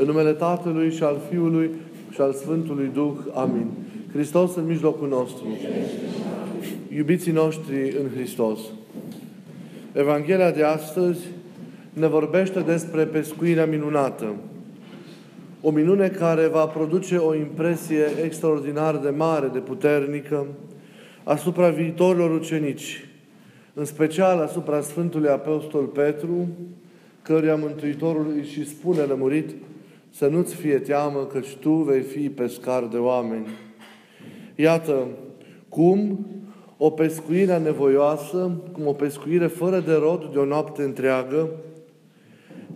În numele Tatălui și al Fiului și al Sfântului Duh. Amin. Hristos în mijlocul nostru. Iubiții noștri în Hristos. Evanghelia de astăzi ne vorbește despre pescuirea minunată. O minune care va produce o impresie extraordinar de mare, de puternică, asupra viitorilor ucenici, în special asupra Sfântului Apostol Petru, căruia Mântuitorul îi și spune lămurit să nu-ți fie teamă, căci tu vei fi pescar de oameni. Iată cum o pescuire nevoioasă, cum o pescuire fără de rod de o noapte întreagă,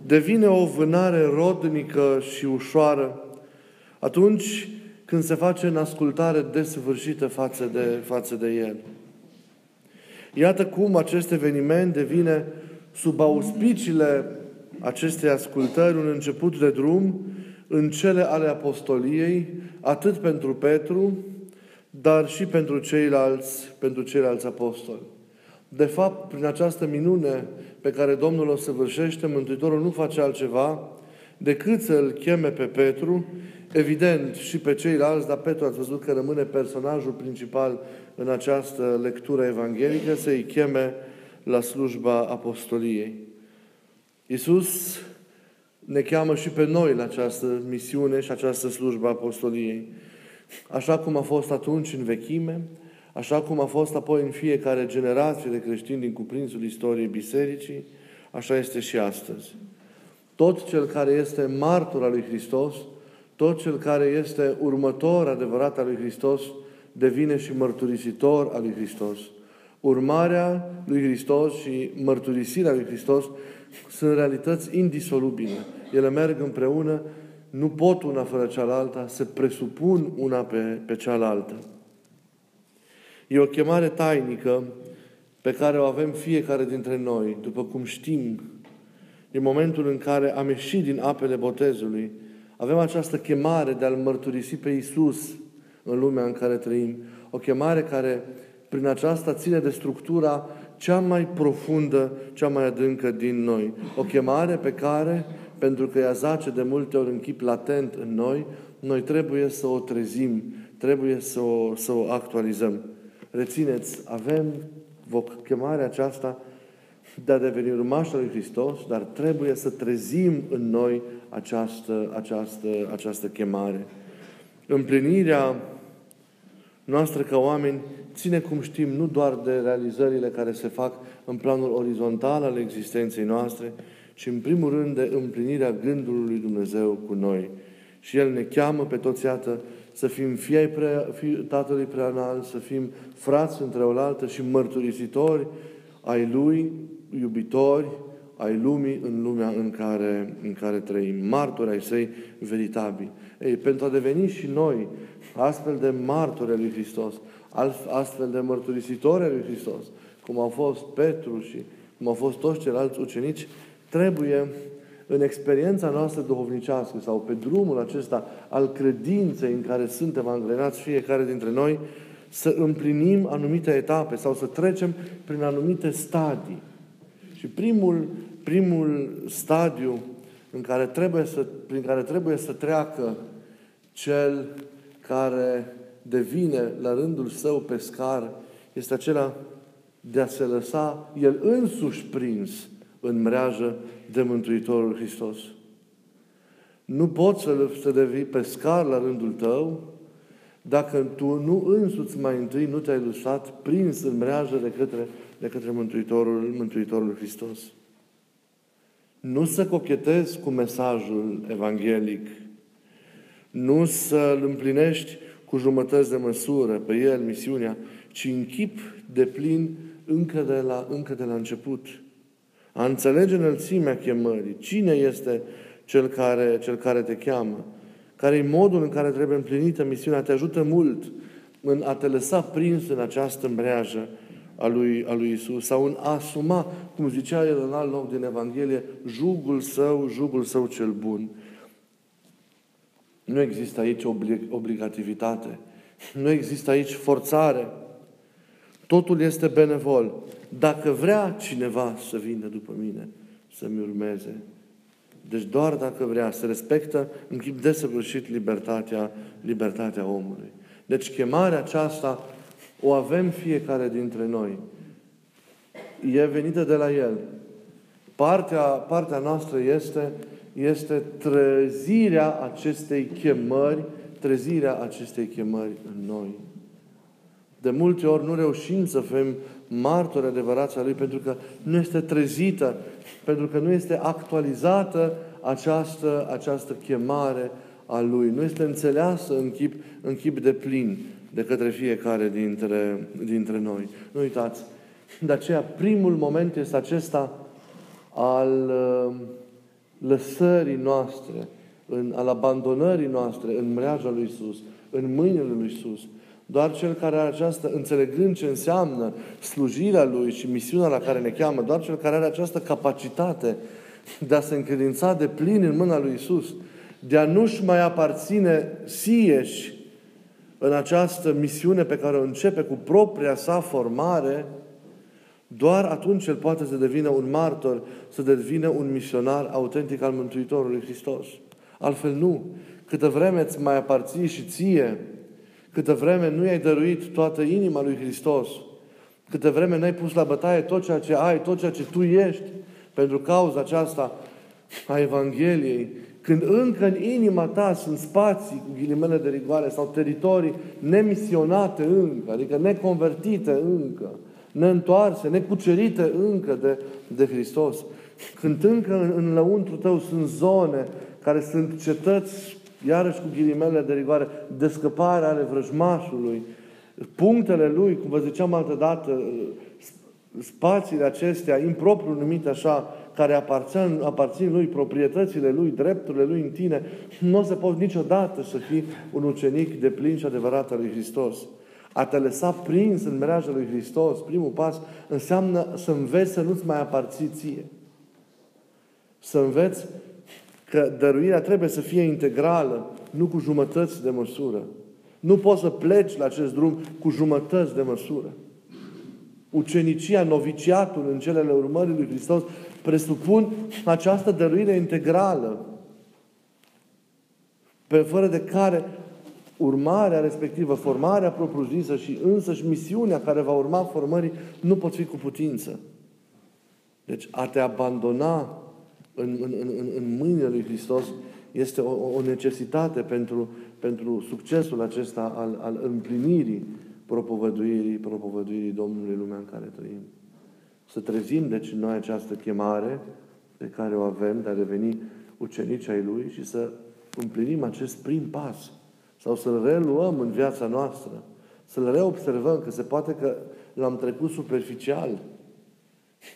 devine o vânare rodnică și ușoară atunci când se face în ascultare desăvârșită față de, față de El. Iată cum acest eveniment devine sub auspiciile acestei ascultări un început de drum în cele ale apostoliei, atât pentru Petru, dar și pentru ceilalți, pentru ceilalți apostoli. De fapt, prin această minune pe care Domnul o săvârșește, Mântuitorul nu face altceva decât să-l cheme pe Petru, evident și pe ceilalți, dar Petru ați văzut că rămâne personajul principal în această lectură evanghelică, să-i cheme la slujba apostoliei. Iisus ne cheamă și pe noi la această misiune și această slujbă apostoliei. Așa cum a fost atunci în vechime, așa cum a fost apoi în fiecare generație de creștini din cuprinsul istoriei bisericii, așa este și astăzi. Tot cel care este martor al lui Hristos, tot cel care este următor adevărat al lui Hristos, devine și mărturisitor al lui Hristos. Urmarea lui Hristos și mărturisirea lui Hristos sunt realități indisolubile. Ele merg împreună, nu pot una fără cealaltă, se presupun una pe, pe cealaltă. E o chemare tainică pe care o avem fiecare dintre noi, după cum știm, din momentul în care am ieșit din apele botezului, avem această chemare de a-L mărturisi pe Isus în lumea în care trăim. O chemare care, prin aceasta, ține de structura cea mai profundă, cea mai adâncă din noi. O chemare pe care, pentru că ea zace de multe ori în chip latent în noi, noi trebuie să o trezim, trebuie să o, să o actualizăm. Rețineți, avem chemarea aceasta de a deveni urmașa lui Hristos, dar trebuie să trezim în noi această, această, această chemare. Împlinirea noastră ca oameni ține, cum știm, nu doar de realizările care se fac în planul orizontal al existenței noastre, ci în primul rând de împlinirea gândului lui Dumnezeu cu noi. Și El ne cheamă pe toți, iată, să fim fiei prea, fi, Tatălui Preanal, să fim frați între oaltă și mărturisitori ai Lui, iubitori ai lumii în lumea în care, în care trăim, martori ai Săi veritabili. Ei, pentru a deveni și noi astfel de martori ai lui Hristos, astfel de mărturisitori ai lui Hristos, cum au fost Petru și cum au fost toți ceilalți ucenici, trebuie în experiența noastră duhovnicească sau pe drumul acesta al credinței în care suntem angrenați fiecare dintre noi, să împlinim anumite etape sau să trecem prin anumite stadii. Și primul, primul stadiu în care trebuie să, prin care trebuie să treacă cel care devine la rândul său pescar este acela de a se lăsa el însuși prins în mreajă de Mântuitorul Hristos. Nu poți să, să devii pescar la rândul tău dacă tu nu însuți mai întâi nu te-ai lăsat prins în mreajă de către, de către Mântuitorul, Mântuitorul Hristos. Nu să cochetezi cu mesajul evanghelic, nu să-l împlinești cu jumătăți de măsură pe el, misiunea, ci în chip de plin încă de la, încă de la început. A înțelege înălțimea chemării. Cine este cel care, cel care te cheamă? Care e modul în care trebuie împlinită misiunea? Te ajută mult în a te lăsa prins în această îmbreajă a lui, a lui Isus sau în a asuma, cum zicea el în alt loc din Evanghelie, jugul său, jugul său cel bun. Nu există aici obligativitate. Nu există aici forțare. Totul este benevol. Dacă vrea cineva să vină după mine, să-mi urmeze, Deci doar dacă vrea, să respectă în chip desăvârșit libertatea, libertatea omului. Deci chemarea aceasta o avem fiecare dintre noi. E venită de la El. Partea, partea noastră este, este trezirea acestei chemări, trezirea acestei chemări în noi. De multe ori nu reușim să fim martori adevărați a Lui pentru că nu este trezită, pentru că nu este actualizată această, această chemare a Lui. Nu este înțeleasă în chip, în chip de plin de către fiecare dintre, dintre noi. Nu uitați, de aceea primul moment este acesta al uh, lăsării noastre, în, al abandonării noastre în mreaja lui Isus, în mâinile lui Isus. Doar cel care are această, înțelegând ce înseamnă slujirea Lui și misiunea la care ne cheamă, doar cel care are această capacitate de a se încredința de plin în mâna Lui Isus, de a nu-și mai aparține sieși în această misiune pe care o începe cu propria sa formare, doar atunci el poate să devină un martor, să devină un misionar autentic al Mântuitorului Hristos. Altfel nu. Câtă vreme îți mai aparții și ție, câtă vreme nu i-ai dăruit toată inima lui Hristos, câtă vreme n-ai pus la bătaie tot ceea ce ai, tot ceea ce tu ești, pentru cauza aceasta a Evangheliei, când încă în inima ta sunt spații, cu ghilimele de rigoare, sau teritorii nemisionate încă, adică neconvertite încă, neîntoarse, necucerite încă de, de Hristos, când încă în, în lăuntru tău sunt zone care sunt cetăți, iarăși cu ghilimele de rigoare, de scăpare ale vrăjmașului, punctele lui, cum vă ziceam altă dată, spațiile acestea, impropriu numite așa, care aparțin, aparțin lui, proprietățile lui, drepturile lui în tine, nu o să poți niciodată să fii un ucenic de plin și adevărat al lui Hristos. A te lăsa prins în mreaja lui Hristos, primul pas, înseamnă să înveți să nu-ți mai aparții ție. Să înveți că dăruirea trebuie să fie integrală, nu cu jumătăți de măsură. Nu poți să pleci la acest drum cu jumătăți de măsură. Ucenicia, noviciatul în celele urmării lui Hristos presupun această dăruire integrală, pe fără de care urmarea respectivă, formarea propriu-zisă și însăși misiunea care va urma formării nu pot fi cu putință. Deci a te abandona în, în, în, în mâinile lui Hristos este o, o necesitate pentru, pentru succesul acesta al, al împlinirii propovăduirii, propovăduirii Domnului lumea în care trăim. Să trezim, deci, noi această chemare pe care o avem de a deveni ucenici ai Lui și să împlinim acest prim pas sau să-l reluăm în viața noastră, să-l reobservăm, că se poate că l-am trecut superficial,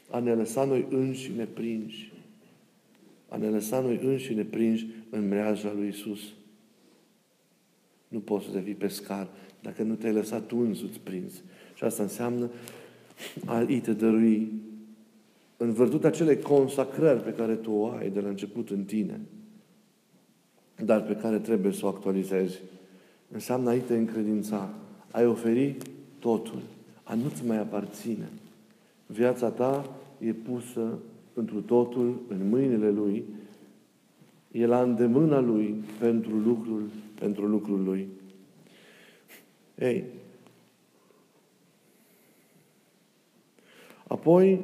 a ne lăsa noi înșine prinși, a ne lăsa noi înșine prinși în mreaja lui Isus. Nu poți să devii pescar dacă nu te-ai lăsat tu însuți prins. Și asta înseamnă a i te dărui în virtutea acelei consacrări pe care tu o ai de la început în tine, dar pe care trebuie să o actualizezi. Înseamnă a te încredința, ai oferi totul, a nu-ți mai aparține. Viața ta e pusă întru totul în mâinile Lui, e la îndemâna Lui pentru lucrul, pentru lucrul Lui. Ei, apoi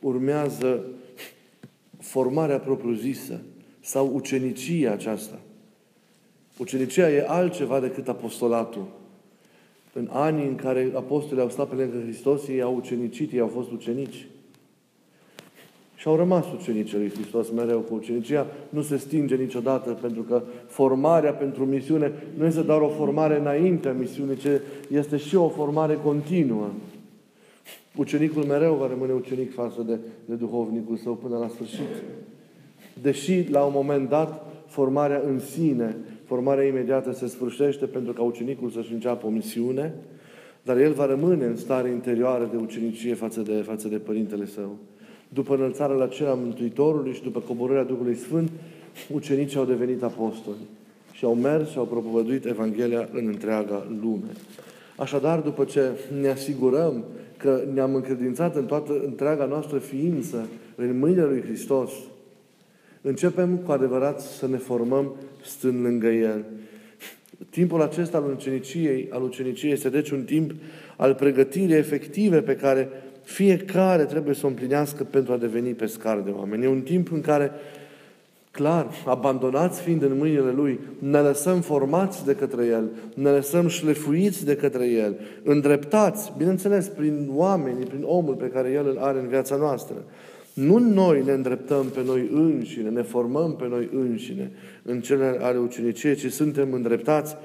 urmează formarea propriu-zisă sau ucenicia aceasta. Ucenicia e altceva decât apostolatul. În anii în care apostolii au stat pe lângă Hristos, ei au ucenicit, ei au fost ucenici. Și au rămas ucenicii lui Hristos mereu cu ucenicia. Nu se stinge niciodată pentru că formarea pentru misiune nu este doar o formare înainte a misiunii, ci este și o formare continuă. Ucenicul mereu va rămâne ucenic față de, de duhovnicul său până la sfârșit. Deși, la un moment dat, formarea în sine, formarea imediată se sfârșește pentru ca ucenicul să-și înceapă o misiune, dar el va rămâne în stare interioară de ucenicie față de, față de Părintele Său. După înălțarea la cer a Mântuitorului și după coborârea Duhului Sfânt, ucenicii au devenit apostoli și au mers și au propovăduit Evanghelia în întreaga lume. Așadar, după ce ne asigurăm că ne-am încredințat în toată întreaga noastră ființă în mâinile lui Hristos, Începem cu adevărat să ne formăm stând lângă El. Timpul acesta al uceniciei, al uceniciei este deci un timp al pregătirii efective pe care fiecare trebuie să o împlinească pentru a deveni pescar de oameni. E un timp în care, clar, abandonați fiind în mâinile Lui, ne lăsăm formați de către El, ne lăsăm șlefuiți de către El, îndreptați, bineînțeles, prin oamenii, prin omul pe care El îl are în viața noastră. Nu noi ne îndreptăm pe noi înșine, ne formăm pe noi înșine în cele ale uceniciei, ci suntem îndreptați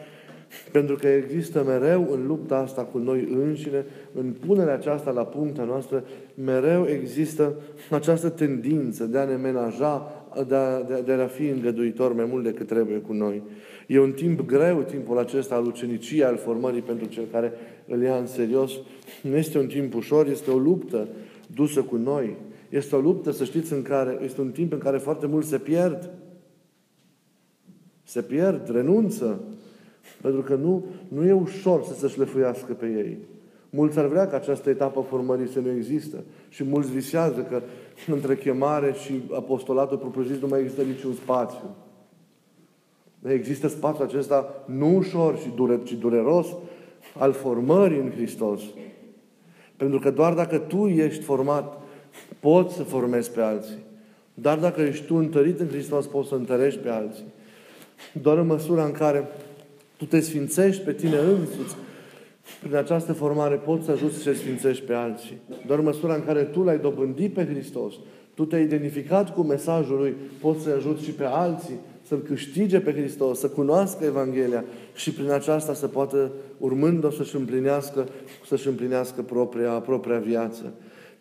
pentru că există mereu în lupta asta cu noi înșine, în punerea aceasta la puncta noastră, mereu există această tendință de a ne menaja, de a, de, a, de a fi îngăduitor mai mult decât trebuie cu noi. E un timp greu, timpul acesta al uceniciei, al formării pentru cel care îl ia în serios. Nu este un timp ușor, este o luptă dusă cu noi. Este o luptă, să știți, în care este un timp în care foarte mult se pierd. Se pierd, renunță. Pentru că nu, nu e ușor să se șlefuiască pe ei. Mulți ar vrea ca această etapă formării să nu există. Și mulți visează că între chemare și apostolatul propriu-zis nu mai există niciun spațiu. Există spațiul acesta nu ușor, și dure, ci dureros al formării în Hristos. Pentru că doar dacă tu ești format poți să formezi pe alții. Dar dacă ești tu întărit în Hristos, poți să întărești pe alții. Doar în măsura în care tu te sfințești pe tine însuți, prin această formare poți să ajuți să sfințești pe alții. Doar în măsura în care tu l-ai dobândit pe Hristos, tu te-ai identificat cu mesajul Lui, poți să ajuți și pe alții să-L câștige pe Hristos, să cunoască Evanghelia și prin aceasta să poată, urmând-o, să-și împlinească, să-și împlinească propria, propria viață.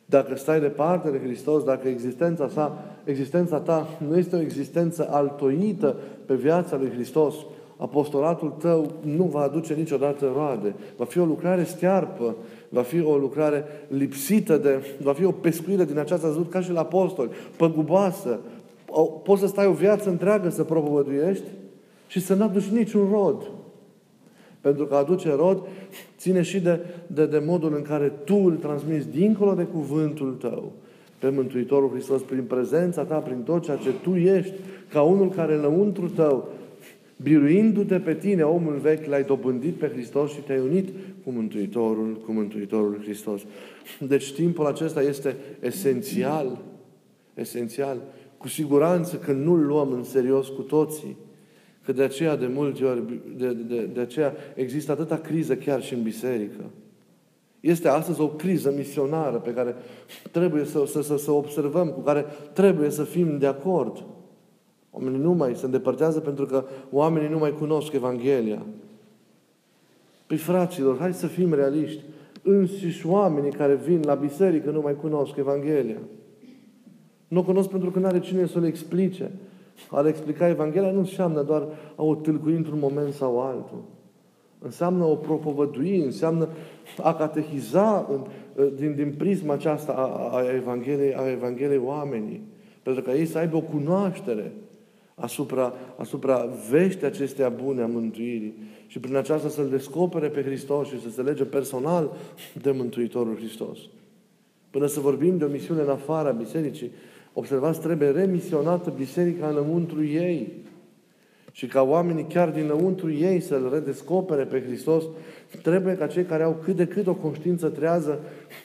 Dacă stai departe de Hristos, dacă existența, sa, existența ta nu este o existență altoită pe viața lui Hristos, apostolatul tău nu va aduce niciodată roade. Va fi o lucrare stearpă, va fi o lucrare lipsită de, va fi o pescuire din această zut ca și la apostoli, păguboasă. Poți să stai o viață întreagă să propovăduiești și să n-aduci niciun rod. Pentru că aduce rod ține și de, de, de modul în care tu îl transmiți dincolo de cuvântul tău pe Mântuitorul Hristos, prin prezența ta, prin tot ceea ce tu ești, ca unul care înăuntru tău, biruindu-te pe tine, omul vechi, l-ai dobândit pe Hristos și te-ai unit cu Mântuitorul, cu Mântuitorul Hristos. Deci timpul acesta este esențial, esențial. Cu siguranță că nu-l luăm în serios cu toții. Că de aceea, de multe ori, de, de, de aceea există atâta criză chiar și în biserică. Este astăzi o criză misionară pe care trebuie să, să, să, să observăm, cu care trebuie să fim de acord. Oamenii nu mai se îndepărtează pentru că oamenii nu mai cunosc Evanghelia. Păi fraților, hai să fim realiști. Înșiși oamenii care vin la biserică nu mai cunosc Evanghelia. Nu o cunosc pentru că nu are cine să le explice. A le explica Evanghelia nu înseamnă doar a o tâlcui într-un moment sau altul. Înseamnă o propovădui, înseamnă a catehiza în, din, din prisma aceasta a, a, Evangheliei, a Evangheliei oamenii. Pentru că ei să aibă o cunoaștere asupra, asupra veștii acestea bune a mântuirii și prin aceasta să-L descopere pe Hristos și să se lege personal de Mântuitorul Hristos. Până să vorbim de o misiune în afara bisericii, Observați, trebuie remisionată biserica înăuntru ei. Și ca oamenii chiar dinăuntru ei să-L redescopere pe Hristos, trebuie ca cei care au cât de cât o conștiință trează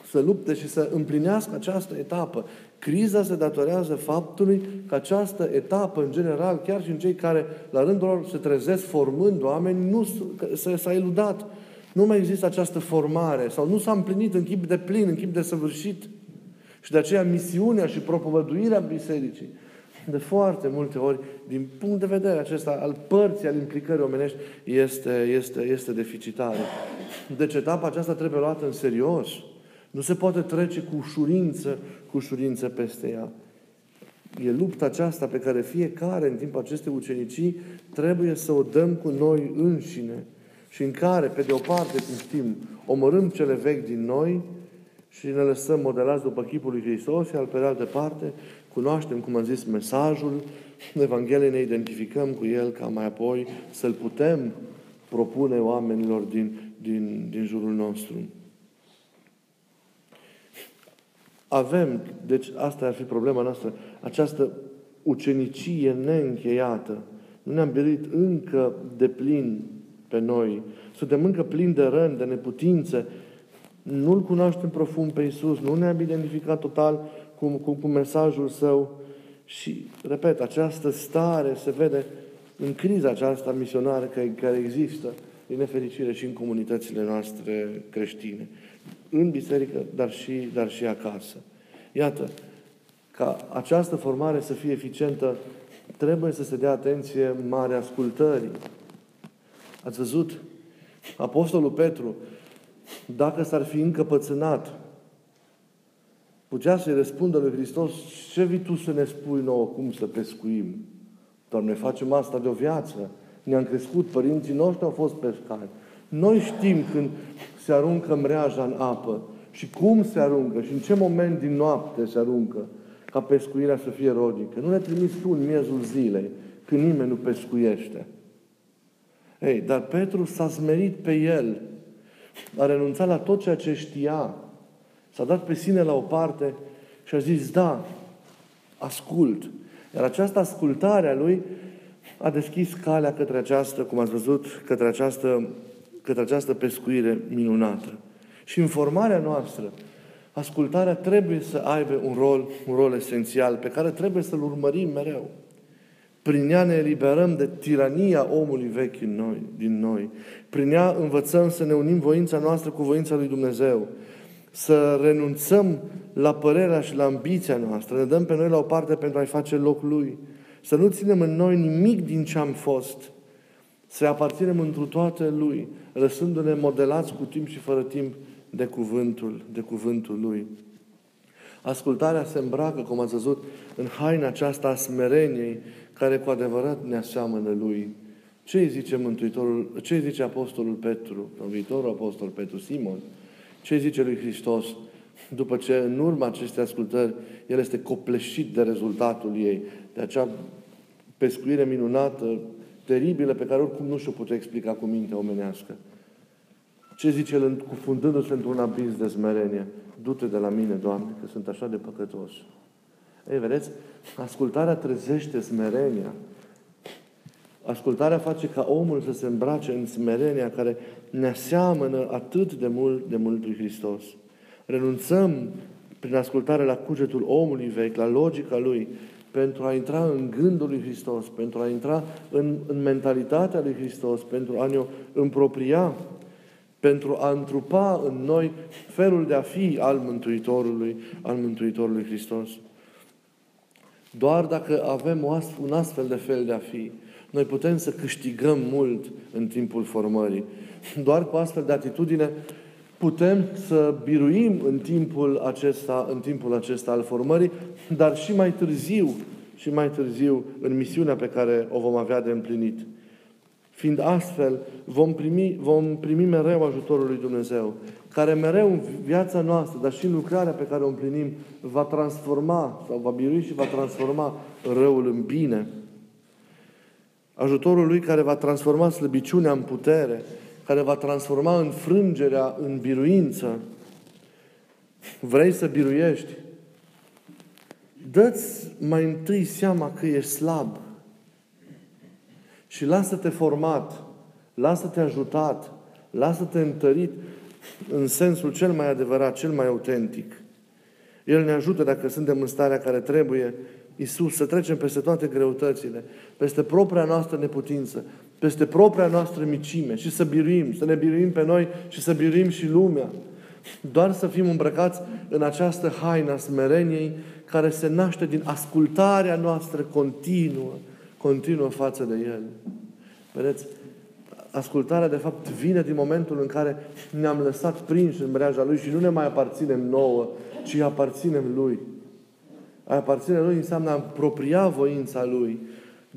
să lupte și să împlinească această etapă. Criza se datorează faptului că această etapă, în general, chiar și în cei care la rândul lor se trezesc formând oameni, nu s-a eludat. Nu mai există această formare sau nu s-a împlinit în chip de plin, în chip de săvârșit. Și de aceea misiunea și propovăduirea bisericii, de foarte multe ori, din punct de vedere acesta al părții, al implicării omenești, este, este, este deficitară. Deci etapa aceasta trebuie luată în serios. Nu se poate trece cu ușurință, cu ușurință peste ea. E lupta aceasta pe care fiecare în timpul acestei ucenicii trebuie să o dăm cu noi înșine și în care, pe de o parte, cum știm, omorâm cele vechi din noi și ne lăsăm modelați după chipul lui Hristos, și al pe de altă parte cunoaștem, cum am zis, mesajul Evangheliei, ne identificăm cu el ca mai apoi să-l putem propune oamenilor din, din, din jurul nostru. Avem, deci asta ar fi problema noastră, această ucenicie neîncheiată. Nu ne-am biruit încă de plin pe noi. Suntem încă plini de răni, de neputințe. Nu-L cunoaștem profund pe Iisus. Nu ne-am identificat total cu, cu, cu mesajul Său. Și, repet, această stare se vede în criza aceasta misionară care, care există, din nefericire, și în comunitățile noastre creștine. În biserică, dar și, dar și acasă. Iată, ca această formare să fie eficientă, trebuie să se dea atenție mare ascultării. Ați văzut? Apostolul Petru, dacă s-ar fi încăpățânat, putea să-i răspundă lui Hristos, ce vii tu să ne spui nouă cum să pescuim? Doar noi facem asta de o viață. Ne-am crescut, părinții noștri au fost pescari. Noi știm când se aruncă mreaja în apă și cum se aruncă și în ce moment din noapte se aruncă ca pescuirea să fie rodică. Nu ne trimis tu în miezul zilei, când nimeni nu pescuiește. Ei, dar Petru s-a smerit pe el, a renunțat la tot ceea ce știa, s-a dat pe sine la o parte și a zis, da, ascult. Iar această ascultare a lui a deschis calea către această, cum ați văzut, către această, către această pescuire minunată. Și în formarea noastră, ascultarea trebuie să aibă un rol, un rol esențial pe care trebuie să-l urmărim mereu. Prin ea ne eliberăm de tirania omului vechi în noi, din noi. Prin ea învățăm să ne unim voința noastră cu voința lui Dumnezeu. Să renunțăm la părerea și la ambiția noastră. Ne dăm pe noi la o parte pentru a-i face loc Lui. Să nu ținem în noi nimic din ce am fost. Să aparținem întru toate Lui, lăsându-ne modelați cu timp și fără timp de cuvântul, de cuvântul Lui. Ascultarea se îmbracă, cum ați văzut, în haina aceasta a smereniei, care cu adevărat ne aseamănă Lui. Ce îi zice Mântuitorul, ce îi zice Apostolul Petru, viitorul Apostol Petru, Simon? Ce îi zice lui Hristos? După ce în urma acestei ascultări, el este copleșit de rezultatul ei, de acea pescuire minunată, teribilă, pe care oricum nu și-o putea explica cu mintea omenească. Ce zice el cufundându-se într-un abis de smerenie? Du-te de la mine, Doamne, că sunt așa de păcătos. Ei, vedeți? Ascultarea trezește smerenia. Ascultarea face ca omul să se îmbrace în smerenia care ne aseamănă atât de mult, de mult lui Hristos. Renunțăm prin ascultare la cugetul omului vechi, la logica lui, pentru a intra în gândul lui Hristos, pentru a intra în, în mentalitatea lui Hristos, pentru a ne împropria pentru a întrupa în noi felul de a fi al Mântuitorului, al Mântuitorului Hristos. Doar dacă avem un astfel de fel de a fi, noi putem să câștigăm mult în timpul formării. Doar cu astfel de atitudine putem să biruim în timpul acesta, în timpul acesta al formării, dar și mai târziu, și mai târziu în misiunea pe care o vom avea de împlinit. Fiind astfel, vom primi, vom primi mereu ajutorul lui Dumnezeu, care mereu în viața noastră, dar și în lucrarea pe care o împlinim, va transforma, sau va birui și va transforma răul în bine. Ajutorul lui care va transforma slăbiciunea în putere, care va transforma înfrângerea în biruință. Vrei să biruiești? Dă-ți mai întâi seama că ești slab și lasă-te format, lasă-te ajutat, lasă-te întărit în sensul cel mai adevărat, cel mai autentic. El ne ajută dacă suntem în starea care trebuie, Iisus, să trecem peste toate greutățile, peste propria noastră neputință, peste propria noastră micime și să biruim, să ne biruim pe noi și să biruim și lumea. Doar să fim îmbrăcați în această haină a smereniei care se naște din ascultarea noastră continuă, continuă față de El. Vedeți? Ascultarea, de fapt, vine din momentul în care ne-am lăsat prinși în mreaja Lui și nu ne mai aparținem nouă, ci aparținem Lui. A aparține Lui înseamnă a apropria voința Lui,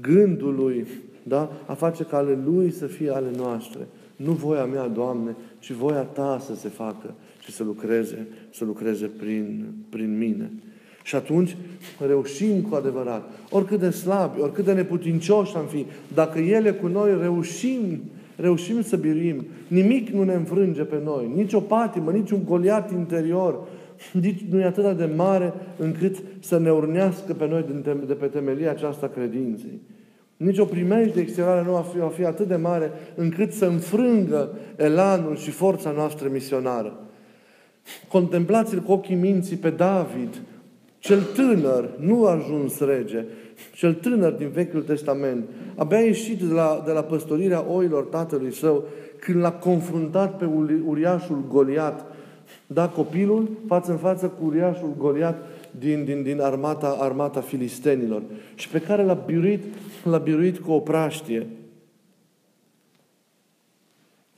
gândul Lui, da? A face ca ale Lui să fie ale noastre. Nu voia mea, Doamne, ci voia Ta să se facă și să lucreze, să lucreze prin, prin mine. Și atunci reușim cu adevărat. Oricât de slabi, oricât de neputincioși am fi, dacă ele cu noi reușim, reușim să biruim, nimic nu ne înfrânge pe noi, nici o patimă, nici un goliat interior nici nu e atât de mare încât să ne urnească pe noi de pe temelia aceasta credinței. Nici o primejde exterioară nu va fi, va fi atât de mare încât să înfrângă elanul și forța noastră misionară. Contemplați-l cu ochii minții pe David, cel tânăr, nu a ajuns rege, cel tânăr din Vechiul Testament, abia ieșit de la, de la păstorirea oilor tatălui său, când l-a confruntat pe uriașul Goliat, da, copilul față în față cu uriașul Goliat din, din, din armata, armata filistenilor și pe care l-a biruit, l-a biruit cu o praștie.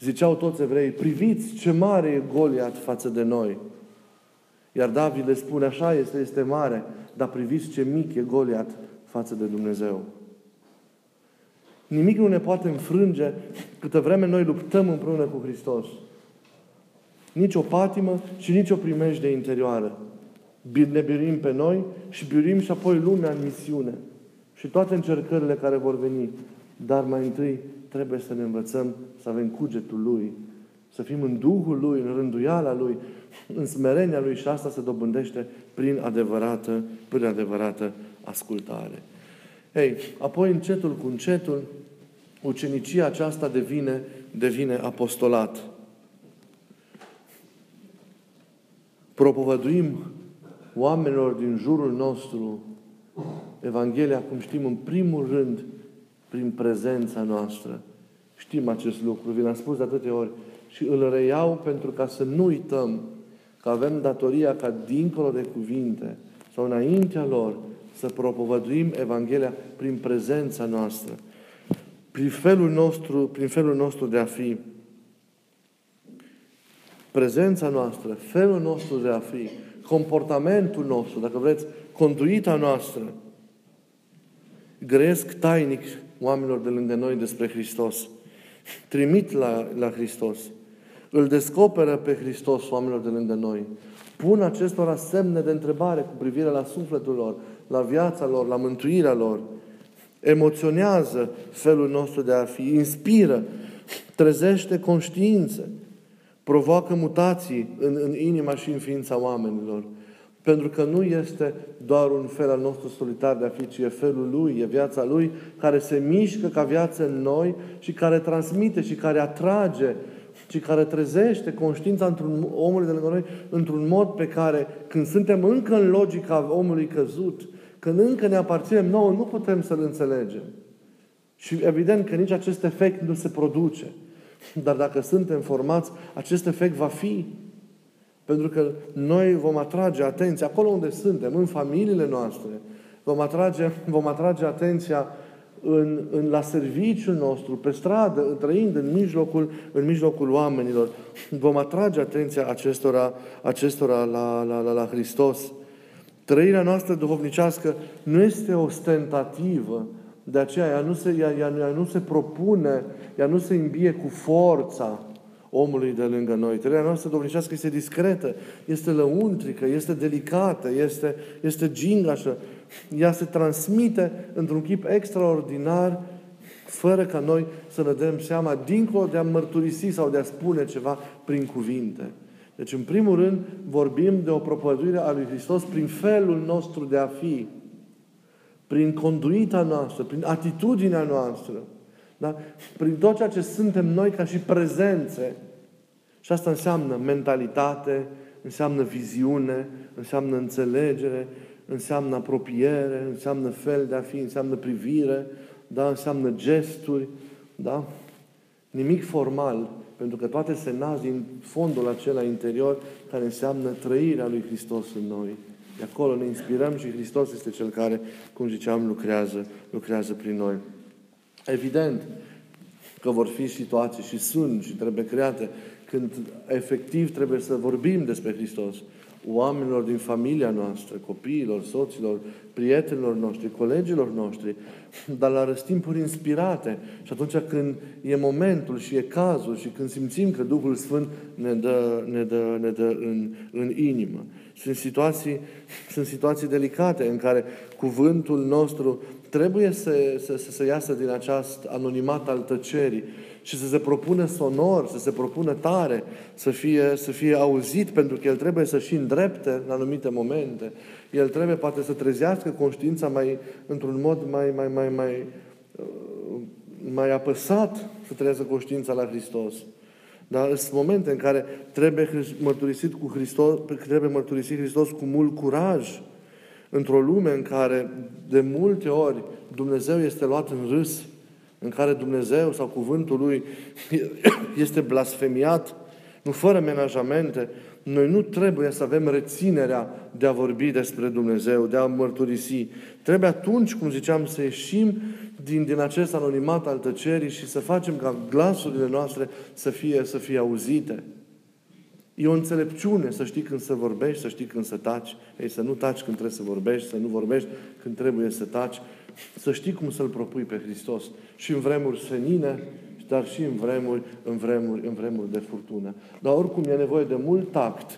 Ziceau toți evrei, priviți ce mare e Goliat față de noi. Iar David le spune, așa este, este mare, dar priviți ce mic e Goliat față de Dumnezeu. Nimic nu ne poate înfrânge câtă vreme noi luptăm împreună cu Hristos. Nici o patimă și nici o primejde interioară. Ne birim pe noi și birim și apoi lumea în misiune. Și toate încercările care vor veni. Dar mai întâi trebuie să ne învățăm să avem cugetul Lui, să fim în Duhul Lui, în rânduiala Lui, în smerenia Lui și asta se dobândește prin adevărată, prin adevărată ascultare. Ei, apoi încetul cu încetul, ucenicia aceasta devine, devine apostolat. Propovăduim oamenilor din jurul nostru Evanghelia, cum știm, în primul rând, prin prezența noastră. Știm acest lucru, vi l-am spus de atâtea ori și îl reiau pentru ca să nu uităm că avem datoria ca dincolo de cuvinte sau înaintea lor să propovăduim Evanghelia prin prezența noastră, prin felul nostru, prin felul nostru de a fi. Prezența noastră, felul nostru de a fi, comportamentul nostru, dacă vreți, conduita noastră, gresc tainic oamenilor de lângă noi despre Hristos. Trimit la, la Hristos. Îl descoperă pe Hristos oamenilor de lângă noi. Pun acestora semne de întrebare cu privire la sufletul lor, la viața lor, la mântuirea lor. Emoționează felul nostru de a fi, inspiră, trezește conștiințe, provoacă mutații în, în inima și în ființa oamenilor. Pentru că nu este doar un fel al nostru solitar de a fi, ci e felul Lui, e viața Lui, care se mișcă ca viață în noi și care transmite și care atrage și care trezește conștiința într-un omului de lângă noi într-un mod pe care, când suntem încă în logica omului căzut, când încă ne aparținem nouă, nu putem să-l înțelegem. Și evident că nici acest efect nu se produce. Dar dacă suntem formați, acest efect va fi. Pentru că noi vom atrage atenția acolo unde suntem, în familiile noastre, vom atrage, vom atrage atenția în, în, la serviciul nostru, pe stradă, trăind în mijlocul, în mijlocul oamenilor. Vom atrage atenția acestora, acestora la, la, la, la Hristos. Trăirea noastră duhovnicească nu este ostentativă, de aceea ea nu se, ea, ea, ea nu se propune, ea nu se îmbie cu forța omului de lângă noi. Trăirea noastră duhovnicească este discretă, este lăuntrică, este delicată, este, este gingașă. Ea se transmite într-un chip extraordinar, fără ca noi să ne dăm seama, dincolo de a mărturisi sau de a spune ceva prin cuvinte. Deci, în primul rând, vorbim de o propovăduire a lui Hristos prin felul nostru de a fi, prin conduita noastră, prin atitudinea noastră, da? prin tot ceea ce suntem noi ca și prezențe. Și asta înseamnă mentalitate, înseamnă viziune, înseamnă înțelegere, înseamnă apropiere, înseamnă fel de a fi, înseamnă privire, da? înseamnă gesturi, da? Nimic formal, pentru că toate se nasc din fondul acela interior care înseamnă trăirea lui Hristos în noi. De acolo ne inspirăm și Hristos este Cel care, cum ziceam, lucrează, lucrează prin noi. Evident că vor fi situații și sunt și trebuie create când efectiv trebuie să vorbim despre Hristos oamenilor din familia noastră, copiilor, soților, prietenilor noștri, colegilor noștri, dar la răstimpuri inspirate. Și atunci când e momentul și e cazul și când simțim că Duhul Sfânt ne dă, ne dă, ne dă în, în inimă. Sunt situații, sunt situații delicate în care cuvântul nostru trebuie să, să, să, să iasă din acest anonimat al tăcerii și să se propună sonor, să se propună tare, să fie, să fie auzit, pentru că el trebuie să și îndrepte în anumite momente. El trebuie poate să trezească conștiința mai, într-un mod mai, mai, mai, mai, uh, mai apăsat să trezească conștiința la Hristos. Dar sunt momente în care trebuie mărturisit cu Hristos, trebuie mărturisit Hristos cu mult curaj, într-o lume în care de multe ori Dumnezeu este luat în râs, în care Dumnezeu sau cuvântul Lui este blasfemiat, nu fără menajamente, noi nu trebuie să avem reținerea de a vorbi despre Dumnezeu, de a mărturisi. Trebuie atunci, cum ziceam, să ieșim din, din acest anonimat al tăcerii și să facem ca glasurile noastre să fie, să fie auzite. E o înțelepciune să știi când să vorbești, să știi când să taci. Ei, să nu taci când trebuie să vorbești, să nu vorbești când trebuie să taci. Să știi cum să-L propui pe Hristos. Și în vremuri senine, dar și în vremuri, în vremuri, în vremuri de furtună. Dar oricum e nevoie de mult tact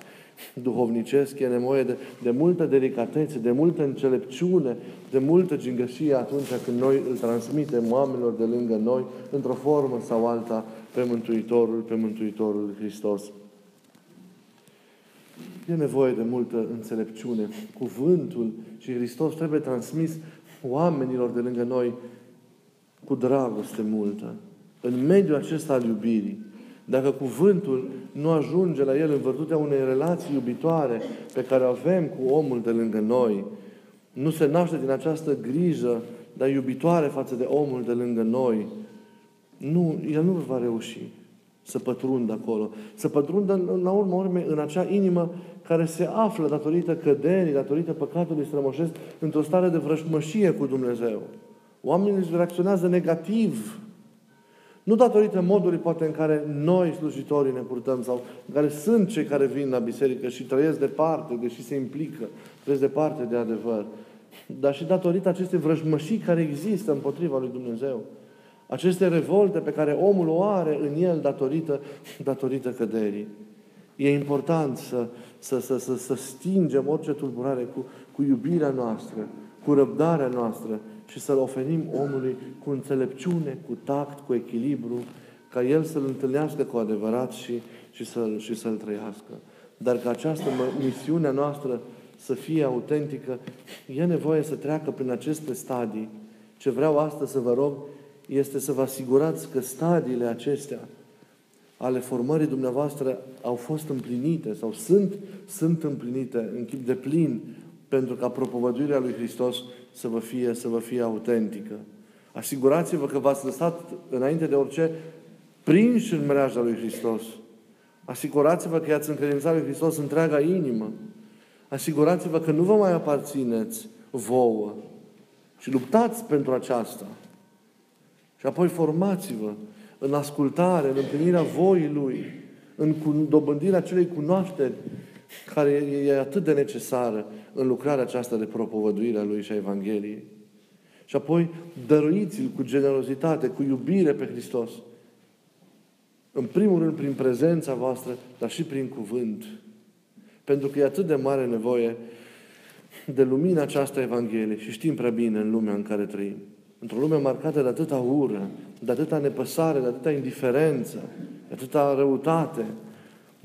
duhovnicesc, e nevoie de, de multă delicatețe, de multă înțelepciune, de multă gingășie atunci când noi îl transmitem oamenilor de lângă noi, într-o formă sau alta, pe Mântuitorul, pe Mântuitorul Hristos. E nevoie de multă înțelepciune. Cuvântul și Hristos trebuie transmis oamenilor de lângă noi cu dragoste multă. În mediul acesta al iubirii. Dacă cuvântul nu ajunge la el în vârtutea unei relații iubitoare pe care o avem cu omul de lângă noi, nu se naște din această grijă, dar iubitoare față de omul de lângă noi, nu, el nu va reuși să pătrundă acolo. Să pătrundă, la urmă urme, în acea inimă care se află datorită căderii, datorită păcatului strămoșesc, într-o stare de vrășmășie cu Dumnezeu. Oamenii reacționează negativ. Nu datorită modului poate în care noi, slujitorii, ne purtăm sau în care sunt cei care vin la biserică și trăiesc departe, deși se implică, trăiesc departe de adevăr, dar și datorită acestei vrăjmășii care există împotriva lui Dumnezeu. Aceste revolte pe care omul o are în el datorită, datorită căderii. E important să, să, să, să, să stingem orice tulburare cu, cu iubirea noastră, cu răbdarea noastră și să-l oferim omului cu înțelepciune, cu tact, cu echilibru, ca el să-l întâlnească cu adevărat și, și, să-l, și să-l trăiască. Dar ca această misiune noastră să fie autentică, e nevoie să treacă prin aceste stadii. Ce vreau astăzi să vă rog este să vă asigurați că stadiile acestea ale formării dumneavoastră au fost împlinite sau sunt, sunt împlinite în chip de plin pentru ca propovăduirea lui Hristos să vă fie, să vă fie autentică. Asigurați-vă că v-ați lăsat înainte de orice prinși în mreaja lui Hristos. Asigurați-vă că i-ați încredințat lui Hristos întreaga inimă. Asigurați-vă că nu vă mai aparțineți vouă. Și luptați pentru aceasta. Și apoi formați-vă în ascultare, în împlinirea voii Lui, în dobândirea acelei cunoașteri care e atât de necesară în lucrarea aceasta de propovăduire a Lui și a Evangheliei. Și apoi dăruiți-l cu generozitate, cu iubire pe Hristos. În primul rând prin prezența voastră, dar și prin cuvânt. Pentru că e atât de mare nevoie de lumina aceasta Evanghelie și știm prea bine în lumea în care trăim. Într-o lume marcată de atâta ură, de atâta nepăsare, de atâta indiferență, de atâta răutate,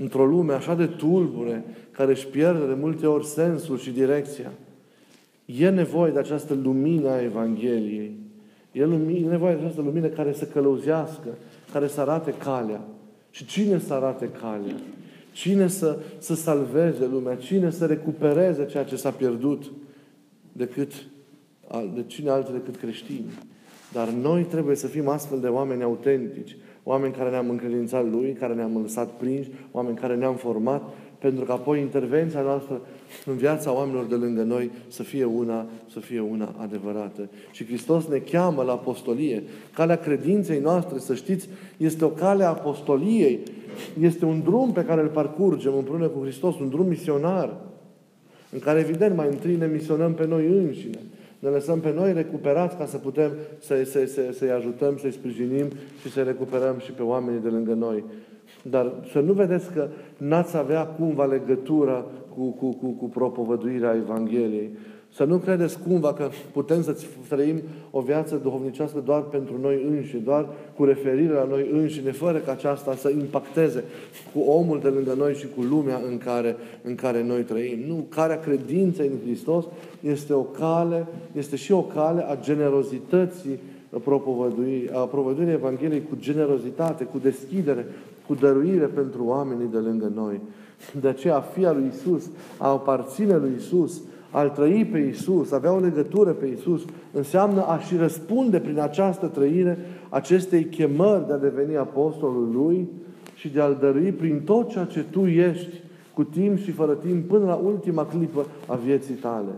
într-o lume așa de tulbure, care își pierde de multe ori sensul și direcția, e nevoie de această lumină a Evangheliei. E, lumină, e nevoie de această lumină care să călăuzească, care să arate calea. Și cine să arate calea? Cine să, să salveze lumea? Cine să recupereze ceea ce s-a pierdut? Decât de cine altul decât creștini. Dar noi trebuie să fim astfel de oameni autentici, oameni care ne-am încredințat Lui, care ne-am lăsat prinși, oameni care ne-am format, pentru că apoi intervenția noastră în viața oamenilor de lângă noi să fie una, să fie una adevărată. Și Hristos ne cheamă la apostolie. Calea credinței noastre, să știți, este o cale a apostoliei. Este un drum pe care îl parcurgem împreună cu Hristos, un drum misionar, în care, evident, mai întâi ne misionăm pe noi înșine ne lăsăm pe noi recuperați ca să putem să, să, să, să-i ajutăm, să-i sprijinim și să recuperăm și pe oamenii de lângă noi. Dar să nu vedeți că n-ați avea cumva legătură cu, cu, cu, cu propovăduirea Evangheliei. Să nu credeți cumva că putem să trăim o viață duhovnicească doar pentru noi înși, doar cu referire la noi înșine, fără ca aceasta să impacteze cu omul de lângă noi și cu lumea în care, în care noi trăim. Nu, care credinței în Hristos este o cale, este și o cale a generozității propovăduirii, a propovăduirii Evangheliei cu generozitate, cu deschidere, cu dăruire pentru oamenii de lângă noi. De aceea, a fi al lui Isus, a aparține lui Isus, al trăi pe Isus, avea o legătură pe Isus, înseamnă a și răspunde prin această trăire acestei chemări de a deveni apostolul Lui și de a-L dărui prin tot ceea ce Tu ești, cu timp și fără timp, până la ultima clipă a vieții tale.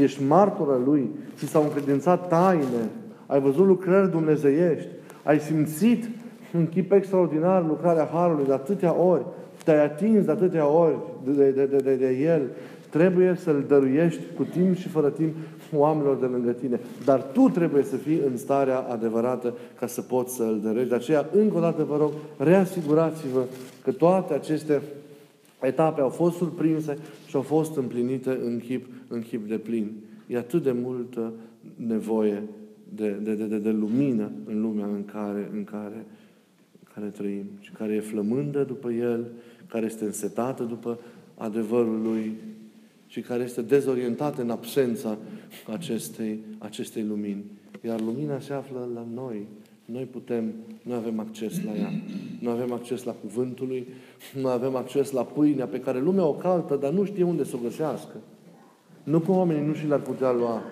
Ești martoră Lui, ți s-au încredințat taine, ai văzut lucrări dumnezeiești, ai simțit în chip extraordinar lucrarea Harului de atâtea ori, te-ai atins de atâtea ori de, de, de, de, de El, trebuie să-L dăruiești cu timp și fără timp oamenilor de lângă tine. Dar tu trebuie să fii în starea adevărată ca să poți să-L dăruiești. De aceea, încă o dată vă rog, reasigurați-vă că toate aceste etape au fost surprinse și au fost împlinite în chip, în chip de plin. E atât de multă nevoie de, de, de, de, de lumină în lumea în care, în care, care trăim și care e flămândă după El, care este însetată după adevărul Lui și care este dezorientată în absența acestei, acestei lumini. Iar lumina se află la noi. Noi putem, noi avem acces la ea. Nu avem acces la cuvântul lui, nu avem acces la pâinea pe care lumea o caltă, dar nu știe unde să o găsească. Nu că oamenii nu și le-ar putea lua.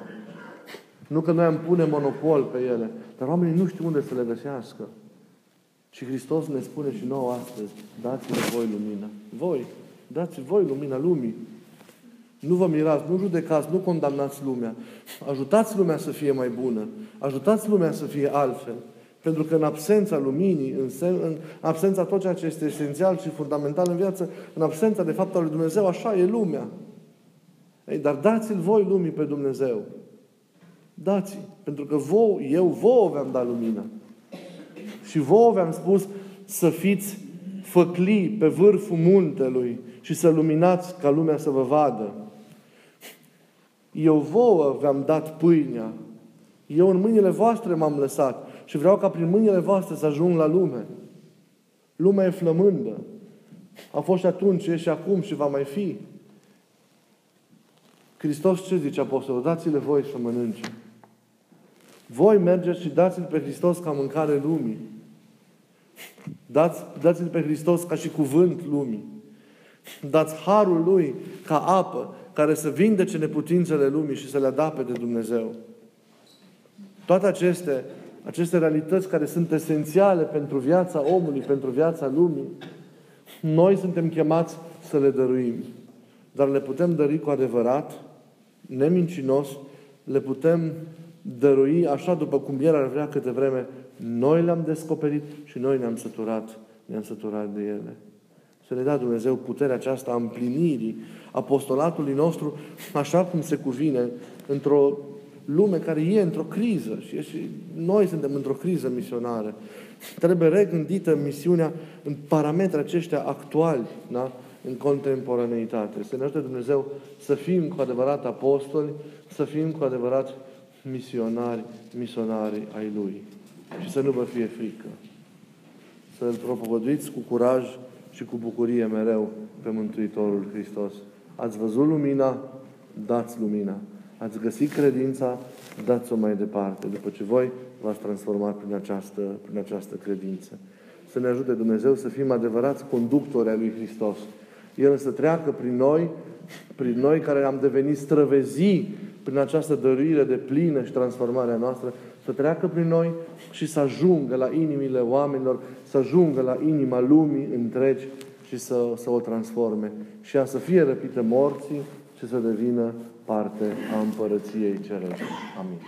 Nu că noi am pune monopol pe ele, dar oamenii nu știu unde să le găsească. Și Hristos ne spune și nouă astăzi, dați-le voi lumina. Voi, dați voi lumina lumii. Nu vă mirați, nu judecați, nu condamnați lumea. Ajutați lumea să fie mai bună. Ajutați lumea să fie altfel. Pentru că în absența luminii, în, sen, în absența tot ceea ce este esențial și fundamental în viață, în absența de fapt al lui Dumnezeu, așa e lumea. Ei, dar dați-l voi lumii pe Dumnezeu. dați Pentru că vouă, eu vouă v-am dat lumina. Și vouă v-am spus să fiți făclii pe vârful muntelui și să luminați ca lumea să vă vadă. Eu vouă v-am dat pâinea. Eu în mâinile voastre m-am lăsat și vreau ca prin mâinile voastre să ajung la lume. Lumea e flămândă. A fost și atunci, e și acum și va mai fi. Hristos ce zice apostolul? Dați-le voi să mănânce. Voi mergeți și dați-l pe Hristos ca mâncare lumii. Dați, dați-l pe Hristos ca și cuvânt lumii. Dați harul Lui ca apă care să vindece neputințele lumii și să le adape de Dumnezeu. Toate aceste, aceste realități care sunt esențiale pentru viața omului, pentru viața lumii, noi suntem chemați să le dăruim. Dar le putem dărui cu adevărat, nemincinos, le putem dărui așa după cum El ar vrea câte vreme noi le-am descoperit și noi ne-am săturat, ne-am săturat de ele. Să ne dea Dumnezeu puterea aceasta a împlinirii apostolatului nostru așa cum se cuvine într-o lume care e într-o criză și, și noi suntem într-o criză misionară. Trebuie regândită misiunea în parametri aceștia actuali, da? în contemporaneitate. Să ne ajute Dumnezeu să fim cu adevărat apostoli, să fim cu adevărat misionari, misionari ai Lui. Și să nu vă fie frică. Să-L propovăduiți cu curaj și cu bucurie mereu pe Mântuitorul Hristos. Ați văzut lumina? Dați lumina. Ați găsit credința? Dați-o mai departe, după ce voi v-ați transformat prin această, prin această credință. Să ne ajute Dumnezeu să fim adevărați conductori ai lui Hristos. El să treacă prin noi, prin noi care am devenit străvezii prin această dăruire de plină și transformarea noastră, să treacă prin noi și să ajungă la inimile oamenilor, să ajungă la inima lumii întregi și să, să o transforme. Și a să fie răpită morții și să devină parte a împărăției cerești. Amin.